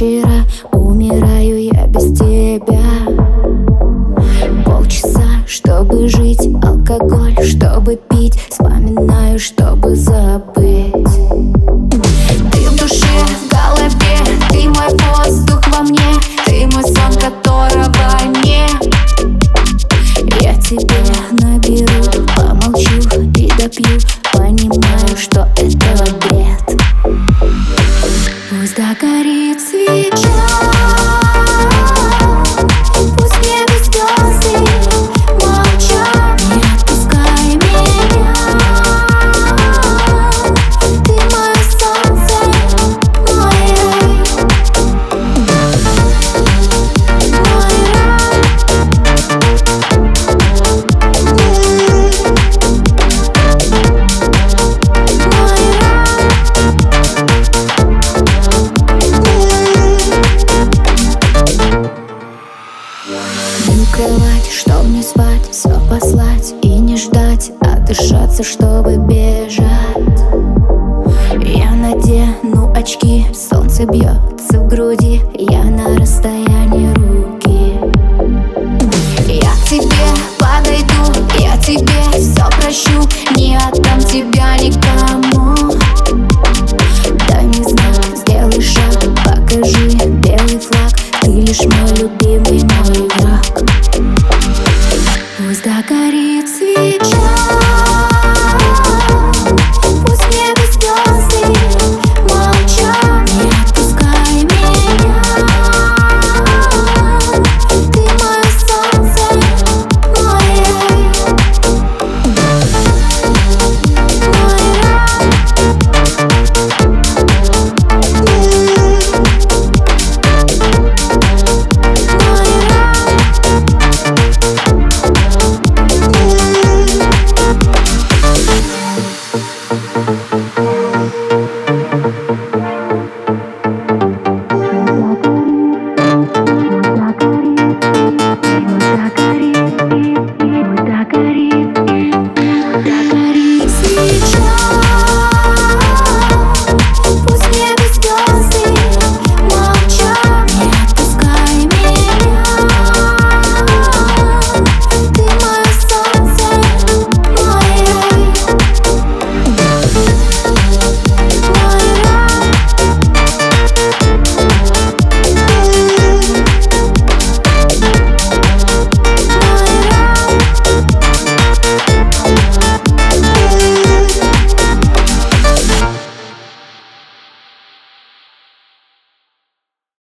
вчера Умираю я без тебя. Полчаса, чтобы жить Алкоголь, чтобы пить Вспоминаю, чтобы забыть. Ты в душе, в голове Ты мой воздух во мне Ты мой сон, которого не Я тебе наберу, помолчу и допью закрывать, чтоб не спать Все послать и не ждать, а дышаться, чтобы бежать. Я надену очки, солнце бьется в груди Я на расстоянии руки. Я к тебе подойду, я тебе все прощу Не отдам тебя никому. Дай мне знак, сделай шаг, покажи белый флаг Ты лишь мой любимый мой враг.